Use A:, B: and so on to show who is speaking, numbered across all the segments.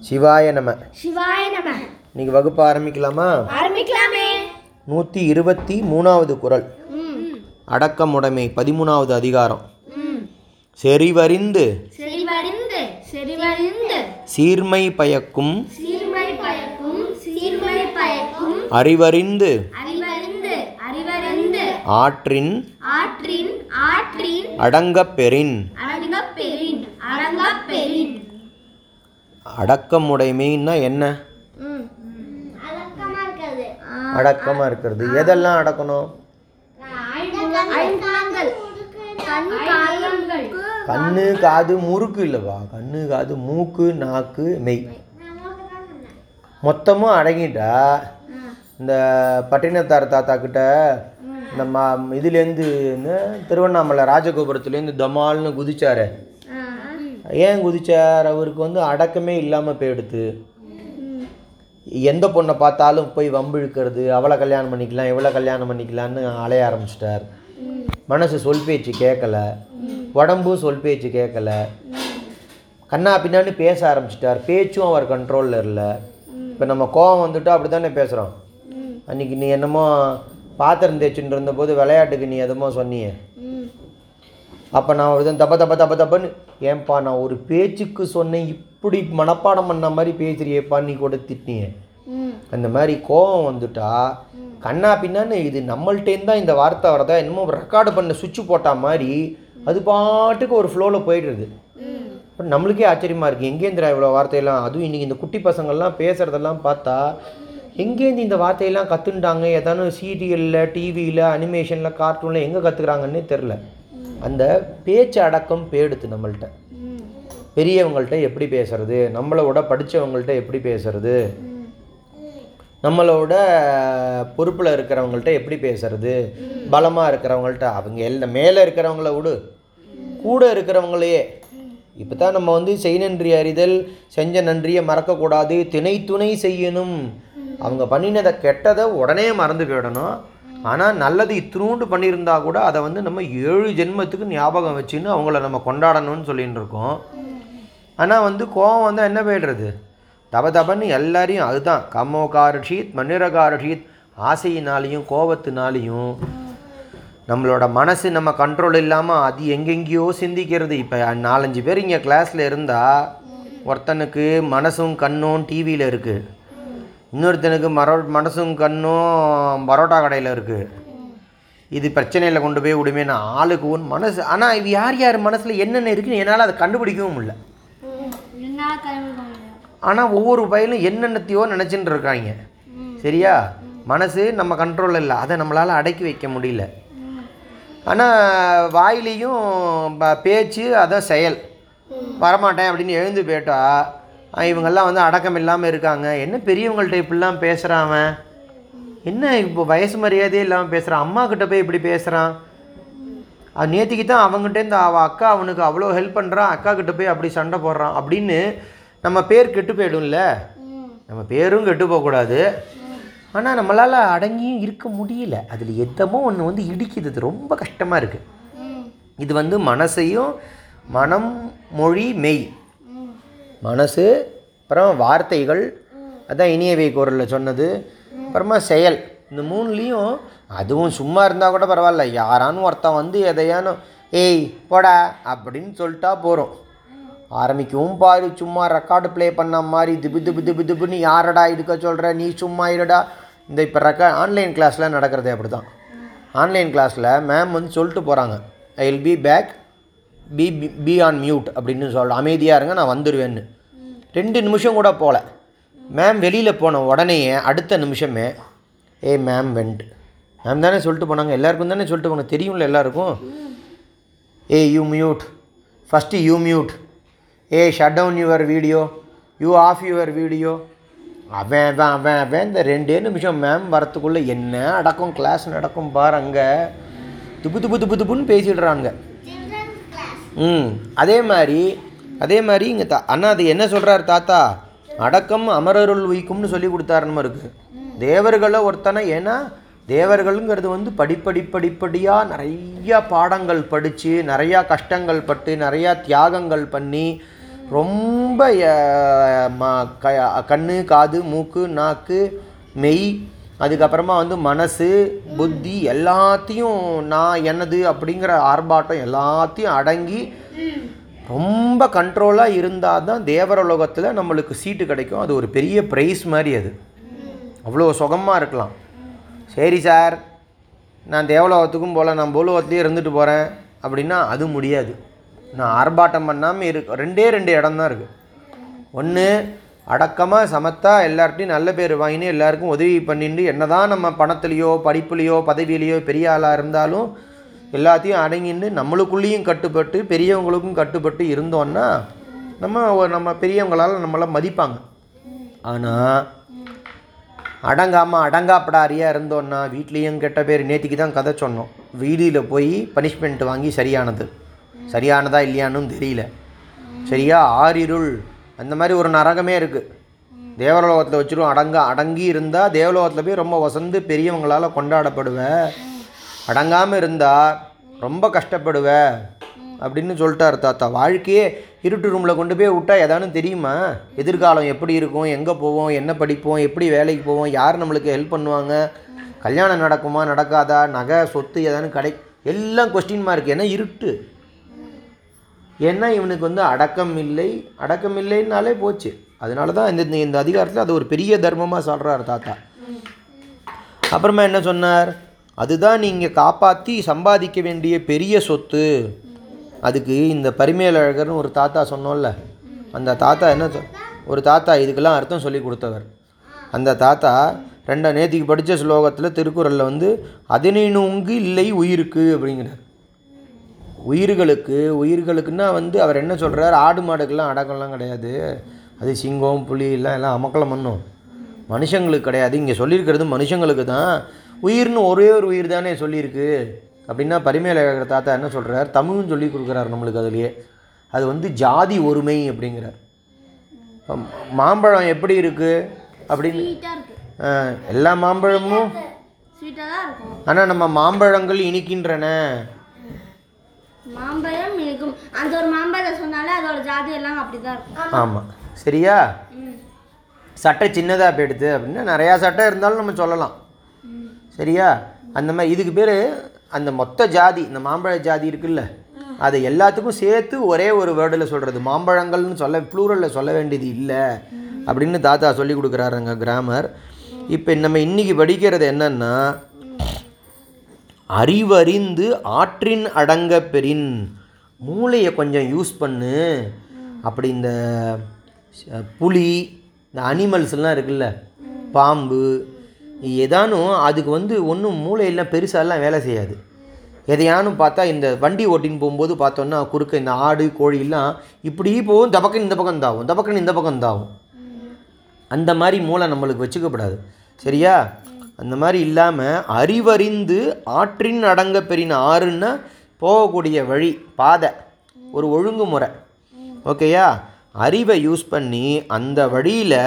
A: சிவாய நம.
B: சிவாய நம.
A: இன்னைக்கு வகுப்பு ஆரம்பிக்கலாமா?
B: ஆரம்பிக்கலாமே.
A: நூற்றி இருபத்தி மூணாவது
B: ம்.
A: அடக்கமுடைமை பதிமூணாவது அதிகாரம். செறிவறிந்து.
B: செறிவறிந்து. செறிவறிந்து.
A: சீர்மை பயக்கும்.
B: சீர்மை பயக்கும். சீர்மை பயக்கும்.
A: அறிவறிந்து.
B: அறிவறிந்து. அறிவறிந்து.
A: ஆற்றின்.
B: ஆற்றின். ஆற்றின்.
A: அடங்கப் பெறின்
B: அடங்கப் பெறின் அடங்கப் பெறின்
A: அடக்கமுடைமைன்னா என்ன?
B: ம் அடக்கமா இருக்கிறது.
A: அடக்கமாக இருக்கிறது. எதெல்லாம் அடக்கணும்? கண்ணு காது முறுக்கு இல்லைப்பா. கண்ணு காது மூக்கு நாக்கு மெய். மொத்தமும் அடங்கிட்டா இந்த பட்டினத்தார் தாத்தா கிட்ட இந்த மா இதுலேருந்து திருவண்ணாமலை ராஜகோபுரத்துலேருந்து தமால்னு குதிச்சாரு. ஏன் குதிச்சார்? அவருக்கு வந்து அடக்கமே இல்லாமல் போயிடுது. எந்த பொண்ணை பார்த்தாலும் போய் வம்பிழுக்கிறது அவளை கல்யாணம் பண்ணிக்கலாம் இவளை கல்யாணம் பண்ணிக்கலான்னு அலைய ஆரம்பிச்சிட்டார். மனசு சொல் பேச்சு கேட்கல. உடம்பும் சொல் பேச்சு கேட்கல. கண்ணா பின்னான்னு பேச ஆரம்பிச்சிட்டார். பேச்சும் அவர் கண்ட்ரோலில் இல்லை. இப்போ நம்ம கோவம் வந்துட்டா அப்படி தானே பேசுகிறோம் அன்றைக்கி நீ என்னமோ பாத்திரம் தேய்ச்சின்னு இருந்தபோது விளையாட்டுக்கு நீ எதுமோ சொன்னியே. அப்போ நான் ஒரு தப்ப தப்ப தப்ப தப்பன்னு ஏன்பா நான் ஒரு பேச்சுக்கு சொன்னேன் இப்படி மனப்பாடம் பண்ண மாதிரி பேசுறியேப்பா நீ கூட திட்டினியே அந்த மாதிரி கோவம் வந்துட்டா கண்ணா பின்னான்னு இது நம்மள்ட்டேருந்து தான் இந்த வார்த்தை வரதா என்னமோ ரெக்கார்டு பண்ண சுவிட்ச் போட்டா மாதிரி அது பாட்டுக்கு ஒரு ஃப்ளோவில் போயிடுறது இப்போ நம்மளுக்கே ஆச்சரியமாக இருக்குது எங்கேந்திரா இவ்வளோ வார்த்தையெல்லாம்? அதுவும் இன்றைக்கி இந்த குட்டி பசங்கள்லாம் பேசுகிறதெல்லாம் பார்த்தா எங்கேருந்து இந்த வார்த்தையெல்லாம் கற்றுண்டாங்க ஏதானும் சீரியலில் டிவியில் அனிமேஷனில் கார்ட்டூனில் எங்கே கற்றுக்குறாங்கன்னே தெரில அந்த பேச்சு அடக்கம் பேடுத்து நம்மள்ட்ட. பெரியவங்கள்ட்ட எப்படி பேசுறது? நம்மளோட படித்தவங்கள்ட்ட எப்படி பேசுறது? நம்மளோட பொறுப்பில் இருக்கிறவங்கள்ட்ட எப்படி பேசுறது? பலமாக இருக்கிறவங்கள்ட்ட அவங்க எல்லாம் மேலே இருக்கிறவங்கள விடு. கூட இருக்கிறவங்களையே. இப்போ தான் நம்ம வந்து செய் நன்றி அறிதல் செஞ்ச நன்றியை மறக்கக்கூடாது. திணை துணை செய்யணும். அவங்க பண்ணினதை கெட்டதை உடனே மறந்து போயிடணும். ஆனால் நல்லது இத்தினூண்டு பண்ணியிருந்தா கூட அதை வந்து நம்ம ஏழு ஜென்மத்துக்கு ஞாபகம் வச்சுன்னு அவங்கள நம்ம கொண்டாடணும்னு சொல்லின்னு இருக்கோம். ஆனால் வந்து கோவம் வந்தால் என்ன போய்டுறது? தப தபன்னு எல்லாரையும் அதுதான். கம்மோகாரஷீத் மன்னிரகாரஷீத் ஆசையினாலையும் கோபத்தினாலையும் நம்மளோட மனசு நம்ம கண்ட்ரோல் இல்லாமல் அது எங்கெங்கேயோ சிந்திக்கிறது. இப்போ நாலஞ்சு பேர் இங்கே கிளாஸில் இருந்தால் ஒருத்தனுக்கு மனசும் கண்ணும் டிவியில் இருக்குது இன்னொருத்தனுக்கு மரோ மனசும் கண்ணும் பரோட்டா கடையில் இருக்குது இது பிரச்சனையில் கொண்டு போய் விடுமே நான் ஆளுக்கு ஒன்று மனசு. ஆனால் இது யார் யார் மனசில் என்னென்ன இருக்குன்னு என்னால் அதை கண்டுபிடிக்கவும் இல்லை ஆனால் ஒவ்வொரு பயிலும் என்னென்னத்தையோ நினச்சின்னு இருக்காங்க. சரியா? மனசு நம்ம கண்ட்ரோலில் இல்லை. அதை நம்மளால் அடக்கி வைக்க முடியல. ஆனால் வாயிலையும் ப- பேச்சு அதான் செயல். வரமாட்டேன் அப்படின்னு எழுந்து போயிட்டா இவங்கெல்லாம் வந்து அடக்கம் இல்லாமல் இருக்காங்க. என்ன பெரியவங்கள்ட்ட இப்படிலாம் பேசுகிறான் அவன்? என்ன இப்போ வயசு மரியாதையே இல்லாமல் பேசுகிறான் அம்மா கிட்ட போய் இப்படி பேசுகிறான் அது நேத்திக்கு தான் அவங்ககிட்டேருந்து அவள் அக்கா அவனுக்கு அவ்வளோ ஹெல்ப் பண்ணுறான் அக்கா கிட்ட போய் அப்படி சண்டை போடுறான். அப்படின்னு நம்ம பேர் கெட்டு போயிடும்ல? நம்ம பேரும் கெட்டு போகக்கூடாது. ஆனால் நம்மளால் அடங்கியும் இருக்க முடியல. அதில் எதமோ ஒன்று வந்து இடிக்குது. அது ரொம்ப கஷ்டமாக இருக்குது இது வந்து மனசையும் மனம் மொழி மெய். மனசு அப்புறம் வார்த்தைகள். அதான் இனியவை குரலில் சொன்னது. அப்புறமா செயல். இந்த மூணுலேயும் அதுவும் சும்மா இருந்தால் கூட பரவாயில்ல. யாரானு ஒருத்தன் வந்து எதையானோ ஏய் போடா அப்படின்னு சொல்லிட்டா போகிறோம் ஆரம்பிக்கவும் பாரு சும்மா ரெக்கார்டு ப்ளே பண்ண மாதிரி திபு திபு திபு திபுன்னு யாரடா இருக்க சொல்கிற நீ சும்மா இருடா. இந்த இப்போ ரெக்க ஆன்லைன் கிளாஸில் நடக்கிறதே அப்படி தான் ஆன்லைன் கிளாஸில் மேம் வந்து சொல்லிட்டு போகிறாங்க I will be back be be on mute அப்படின்னு சொல்கிறேன் அமைதியாக இருங்க நான் வந்துடுவேன்னு ரெண்டு நிமிஷம் கூட போகல மேம் வெளியில் போன உடனேயே அடுத்த நிமிஷமே ஏ மேம் வெண்ட் மேம் தானே சொல்லிட்டு போனாங்க. எல்லாருக்கும் தானே சொல்லிட்டு போனாங்க. தெரியும்ல எல்லாருக்கும்? ஏ you mute first you mute A shut down your video you off your video அவன் அவன் அவன் அவன் இந்த ரெண்டே நிமிஷம் மேம் வரத்துக்குள்ளே என்ன அடக்கும் கிளாஸ் நடக்கும் பாரு அங்கே. துப்பு துப்பு துப்பு துப்புன்னு பேசிடுறாங்க ம். அதே மாதிரி அதே மாதிரி இங்கே தா அண்ணா அது என்ன சொல்கிறார் தாத்தா? அடக்கம் அமரருள் உயிக்கும்னு சொல்லி கொடுத்தாருன்னு இருக்குது தேவர்களை ஒருத்தனை ஏன்னா தேவர்களுங்கிறது வந்து படிப்படி படிப்படியாக நிறையா பாடங்கள் படித்து நிறையா கஷ்டங்கள் பட்டு நிறையா தியாகங்கள் பண்ணி ரொம்ப ம- க- கண்ணு காது மூக்கு நாக்கு மெய் அதுக்கப்புறமா வந்து மனசு புத்தி எல்லாத்தையும் நான் என்னது அப்படிங்கிற ஆர்ப்பாட்டம் எல்லாத்தையும் அடங்கி ரொம்ப கண்ட்ரோலாக இருந்தால் தான் தேவரலோகத்தில் நம்மளுக்கு சீட்டு கிடைக்கும். அது ஒரு பெரிய ப்ரைஸ் மாதிரி அது. அவ்வளோ சுகமாக இருக்கலாம். சரி சார் நான் தேவலோகத்துக்கும் போகல நான் பூலோகத்துலேயே இருந்துட்டு போகிறேன் அப்படின்னா அது முடியாது. நான் ஆர்ப்பாட்டம் பண்ணாமல் இருக்கு ரெண்டே ரெண்டு இடம் தான் இருக்குது ஒன்று அடக்கமாக சமத்தா எல்லார்ட்டையும் நல்ல பேர் வாங்கினு எல்லாருக்கும் உதவி பண்ணிட்டு என்ன தான் நம்ம பணத்துலேயோ படிப்புலேயோ பதவியிலையோ பெரிய ஆளாக இருந்தாலும் எல்லாத்தையும் அடங்கிட்டு நம்மளுக்குள்ளேயும் கட்டுப்பட்டு பெரியவங்களுக்கும் கட்டுப்பட்டு இருந்தோன்னா நம்ம நம்ம பெரியவங்களால் நம்மளை மதிப்பாங்க. ஆனால் அடங்காமல் அடங்காப்படாரியாக இருந்தோன்னா வீட்லேயும் கெட்ட பேர். நேற்றுக்கு தான் கதை சொன்னோம். வீதியில் போய் பனிஷ்மெண்ட் வாங்கி சரியானது. சரியானதா இல்லையானும் தெரியல. சரியா? ஆறிருள் அந்த மாதிரி ஒரு நரகமே இருக்குது தேவலோகத்தில் வச்சுருவோம். அடங்க அடங்கி இருந்தால் தேவலோகத்தில் போய் ரொம்ப வசந்து பெரியவங்களால் கொண்டாடப்படுவ. அடங்காமல் இருந்தால் ரொம்ப கஷ்டப்படுவ அப்படின்னு சொல்லிட்டார் தாத்தா. வாழ்க்கையே இருட்டு ரூமில் கொண்டு போய் விட்டால் எதானு தெரியுமா? எதிர்காலம் எப்படி இருக்கும்? எங்கே போவோம்? என்ன படிப்போம்? எப்படி வேலைக்கு போவோம்? யார் நம்மளுக்கு ஹெல்ப் பண்ணுவாங்க? கல்யாணம் நடக்குமா? நடக்காதா? நகை சொத்து எதானு கடை எல்லாம் கொஸ்டின் மார்க் ஏன்னா இருட்டு. ஏன்னா இவனுக்கு வந்து அடக்கம் இல்லை. அடக்கம் இல்லைன்னாலே போச்சு. அதனால தான் இந்த இந்த அதிகாரத்தில் அது ஒரு பெரிய தர்மமாக சொல்கிறார் தாத்தா. அப்புறமா என்ன சொன்னார்? அதுதான் நீங்கள் காப்பாற்றி சம்பாதிக்க வேண்டிய பெரிய சொத்து. அதுக்கு இந்த பரிமேலழகர்னு ஒரு தாத்தா சொன்னோம்ல. அந்த தாத்தா என்ன சொ- ஒரு தாத்தா இதுக்கெல்லாம் அர்த்தம் சொல்லி கொடுத்தவர். அந்த தாத்தா ரெண்டா நேத்திக்கு படித்த ஸ்லோகத்தில் திருக்குறளில் வந்து அதனினுங்கு இல்லை உயிருக்கு அப்படிங்கிறார். உயிர்களுக்கு உயிர்களுக்குன்னா வந்து அவர் என்ன சொல்கிறார் ஆடு மாடுக்கெல்லாம் அடக்கம்லாம் கிடையாது. அது சிங்கம் புலி எல்லாம் எல்லாம் அமக்கலம் பண்ணும். மனுஷங்களுக்கு கிடையாது. இங்கே சொல்லியிருக்கிறது மனுஷங்களுக்கு தான். உயிர்னு ஒரே ஒரு உயிர் தானே சொல்லியிருக்கு. அப்படின்னா பரிமேலழகர் தாத்தா என்ன சொல்கிறார் தமிழும் சொல்லி கொடுக்குறாரு நம்மளுக்கு அதுலேயே. அது வந்து ஜாதி ஒருமை அப்படிங்கிறார். மாம்பழம் எப்படி இருக்குது அப்படின்னு எல்லா மாம்பழமும்? ஆனால் நம்ம மாம்பழங்கள் இனிக்கின்றன.
B: மாம்பழம் இருக்கும் அந்த ஒரு மாம்பழம் சொன்னாலே அதோட ஜாதி எல்லாம் அப்படிதான் இருக்கும்.
A: ஆமாம் சரியா? சட்டை சின்னதாக போயிடுது அப்படின்னா நிறையா சட்டை இருந்தாலும் நம்ம சொல்லலாம். சரியா? அந்த மாதிரி இதுக்கு பேர் அந்த மொத்த ஜாதி இந்த மாம்பழ ஜாதி இருக்குல்ல அதை எல்லாத்துக்கும் சேர்த்து ஒரே ஒரு வேர்டில் சொல்கிறது மாம்பழங்கள்னு சொல்ல ப்ளூரலில் சொல்ல வேண்டியது இல்லை அப்படின்னு தாத்தா சொல்லி கொடுக்குறாருங்க கிராமர் இப்போ நம்ம இன்னைக்கு படிக்கிறது என்னன்னா அறிவறிந்து ஆற்றின் அடங்க பெறின். மூளையை கொஞ்சம் யூஸ் பண்ணு. அப்படி இந்த புலி இந்த அனிமல்ஸ்லாம் இருக்குல்ல பாம்பு ஏதானும் அதுக்கு வந்து ஒன்றும் மூளையெல்லாம் பெருசாலாம் வேலை செய்யாது. எதையானும் பார்த்தா இந்த வண்டி ஓட்டின்னு போகும்போது பார்த்தோன்னா குறுக்க இந்த ஆடு கோழிலாம் இப்படி போகும். தபக்கன் இந்த பக்கம் தாவும் தபக்கன் இந்த பக்கம் தாவும் அந்த மாதிரி மூளை நம்மளுக்கு வச்சுக்கப்படாது சரியா? அந்த மாதிரி இல்லாமல் அறிவறிந்து ஆற்றின் அடங்க பெறின ஆறுன்னா போகக்கூடிய வழி பாதை. ஒரு ஒழுங்குமுறை. ஓகேயா? அறிவை யூஸ் பண்ணி அந்த வழியில்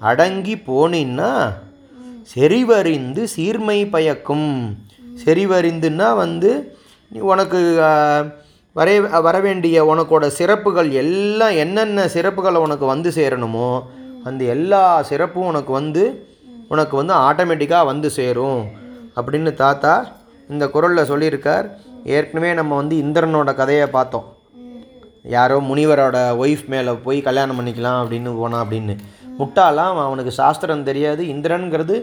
A: அடங்கி போனீன்னா செறிவறிந்து சீர்மை பயக்கும். செறிவறிந்துன்னா வந்து உனக்கு வரைய வர வேண்டிய உனக்கோட சிறப்புகள் எல்லாம் என்னென்ன சிறப்புகளை உனக்கு வந்து சேரணுமோ அந்த எல்லா சிறப்பும் உனக்கு வந்து உனக்கு வந்து ஆட்டோமேட்டிக்காக வந்து சேரும் அப்படின்னு தாத்தா இந்த குரலில் சொல்லியிருக்கார். ஏற்கனவே நம்ம வந்து இந்திரனோட கதையை பார்த்தோம். யாரோ முனிவரோட ஒய்ஃப் மேலே போய் கல்யாணம் பண்ணிக்கலாம் அப்படின்னு போனான் அப்படின்னு. முட்டாளாம் அவனுக்கு சாஸ்திரம் தெரியாது. இந்திரனுங்கிறது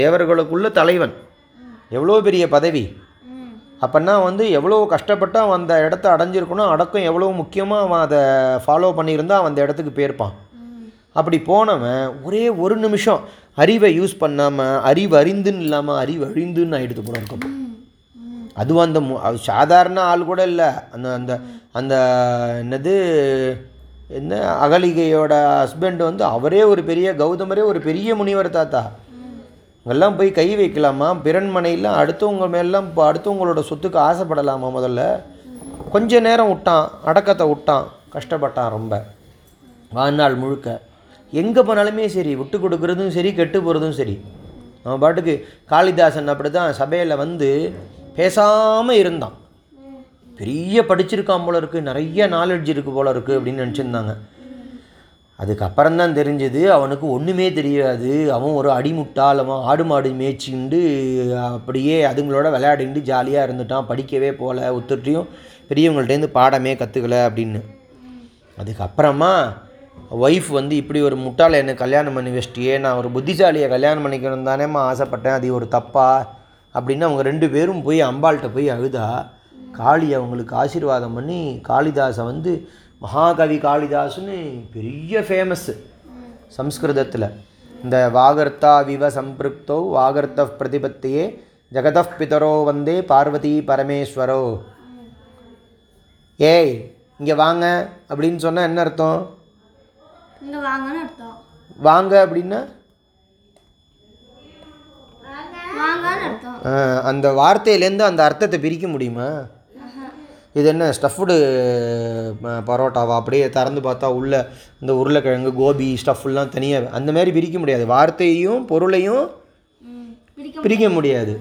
A: தேவர்களுக்குள்ள தலைவன். எவ்வளோ பெரிய பதவி. அப்போன்னா வந்து எவ்வளோ கஷ்டப்பட்டு அவன் அந்த இடத்த அடைஞ்சிருக்கணும். அடக்கம் எவ்வளோ முக்கியமாக அவன் அதை ஃபாலோ பண்ணியிருந்தா அவன் அந்த இடத்துக்கு போயிருப்பான். அப்படி போனவன் ஒரே ஒரு நிமிஷம் அறிவை யூஸ் பண்ணாமல் அறிவு அறிந்துன்னு இல்லாமல் அறிவு அழிந்துன்னு ஆகிடுது போல இருக்கப்போ அதுவும் அந்த மு- அது சாதாரண ஆள் கூட இல்லை. அந்த அந்த அந்த என்னது என்ன அகலிகையோட ஹஸ்பண்ட் வந்து அவரே ஒரு பெரிய கௌதமரே ஒரு பெரிய முனிவர் தாத்தா. அங்கெல்லாம் போய் கை வைக்கலாமா? பிறன்மனையெல்லாம் அடுத்தவங்க மேலாம் இப்போ அடுத்தவங்களோட சொத்துக்கு ஆசைப்படலாமா முதல்ல? கொஞ்ச நேரம் விட்டான் அடக்கத்தை விட்டான் கஷ்டப்பட்டான் ரொம்ப. வாழ்நாள் முழுக்க. எங்கே போனாலுமே சரி விட்டு கொடுக்குறதும் சரி கெட்டு போகிறதும் சரி. அவன் பாட்டுக்கு காளிதாசன் அப்படி தான் சபையில் வந்து பேசாமல் இருந்தான். பெரிய படிச்சிருக்கான் போல இருக்குது நிறைய நாலெட்ஜ் இருக்குது போல இருக்குது அப்படின்னு நினச்சிருந்தாங்க. அதுக்கப்புறம் தான் தெரிஞ்சது அவனுக்கு ஒன்றுமே தெரியாது. அவன் ஒரு அடிமுட்டால் அவன் ஆடு மாடு மேய்ச்சிண்டு அப்படியே அதுங்களோட விளையாடிண்டு ஜாலியாக இருந்துட்டான். படிக்கவே போகல ஒத்துட்டையும் பெரியவங்கள்ட்டேருந்து பாடமே கற்றுக்கல அப்படின்னு. அதுக்கப்புறமா ஒய்ஃப் வந்து இப்படி ஒரு முட்டாளை என்ன கல்யாணம் பண்ணி வச்சிட்டியே நான் ஒரு புத்திசாலியை கல்யாணம் பண்ணிக்கணும் தானேம்மா ஆசைப்பட்டேன் அது ஒரு தப்பா? அப்படின்னு அவங்க ரெண்டு பேரும் போய் அம்பாள்கிட்ட போய் அழுதா காளி அவங்களுக்கு ஆசீர்வாதம் பண்ணி காளிதாசை வந்து மகாகவி காளிதாசுன்னு பெரிய ஃபேமஸ்ஸு சம்ஸ்கிருதத்தில். இந்த வாகர்த்தா விவ சம்பிருக்தோ வாகர்த்த பிரதிபத்தியே ஜெகதப் பிதரோ வந்தே பார்வதி பரமேஸ்வரோ. ஏய் இங்கே வாங்க. அப்படின்னு சொன்னால் என்ன அர்த்தம்?
B: இங்க வாங்கன்னு அர்த்தம்
A: வாங்க அப்படின்னா? அந்த வார்த்தையிலேருந்து அந்த அர்த்தத்தை பிரிக்க முடியுமா? இது என்ன ஸ்டஃப்டு பரோட்டாவா? அப்படியே திறந்து பார்த்தா உள்ள இந்த உருளைக்கிழங்கு கோபி ஸ்டஃப்லாம் தனியாக அந்த மாதிரி பிரிக்க முடியாது. வார்த்தையையும் பொருளையும் பிரிக்க முடியாது.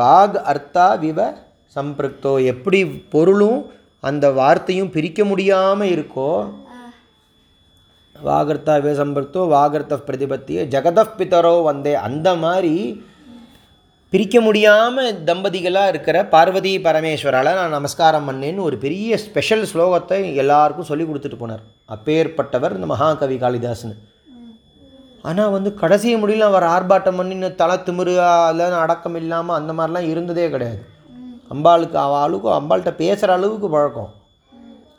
A: வாக் அர்த்தா விவ சம்பிருக்தோ. எப்படி பொருளும் அந்த வார்த்தையும் பிரிக்க முடியாமல் இருக்கோ வாகர்த்தா விவ வாகர்த்த பிரதிபத்திய ஜெகதப் பிதரோ வந்தே. அந்த மாதிரி பிரிக்க முடியாமல் தம்பதிகளாக இருக்கிற பார்வதி பரமேஸ்வரால் நான் நமஸ்காரம் பண்ணேன்னு ஒரு பெரிய ஸ்பெஷல் ஸ்லோகத்தை எல்லாருக்கும் சொல்லி கொடுத்துட்டு போனார். அப்பேற்பட்டவர் இந்த மகாகவி காளிதாசன். ஆனால் வந்து கடைசி முடியல அவர் ஆர்ப்பாட்டம் பண்ணின்னு தலை திமிரு அடக்கம் இல்லாமல் அந்த மாதிரிலாம் இருந்ததே கிடையாது. அம்பாளுக்கு அவளுக்கும் அம்பாள்கிட்ட பேசுகிற அளவுக்கு பழக்கம்.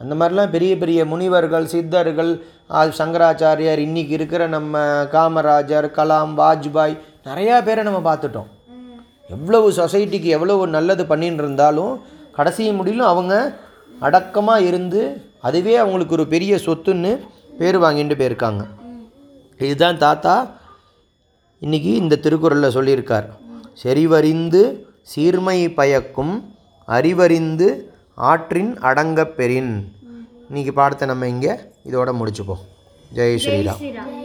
A: அந்த மாதிரிலாம் பெரிய பெரிய முனிவர்கள் சித்தர்கள் அது சங்கராச்சாரியார் இன்றைக்கி இருக்கிற நம்ம காமராஜர் கலாம் வாஜ்பாய் நிறையா பேரை நம்ம பார்த்துட்டோம். எவ்வளவு சொசைட்டிக்கு எவ்வளவு நல்லது பண்ணின்னு இருந்தாலும் கடைசி முடியலும் அவங்க அடக்கமாக இருந்து அதுவே அவங்களுக்கு ஒரு பெரிய சொத்துன்னு பேர் வாங்கிட்டு போயிருக்காங்க. இதுதான் தாத்தா இன்றைக்கி இந்த திருக்குறளில் சொல்லியிருக்கார். செறிவறிந்து சீர்மை பயக்கும் அறிவறிந்து ஆற்றின் அடங்கப் பெறின். இன்னைக்கு பாடத்தை நம்ம இங்கே இதோட முடிச்சுப்போம். ஜெய்
B: ஸ்ரீராம்.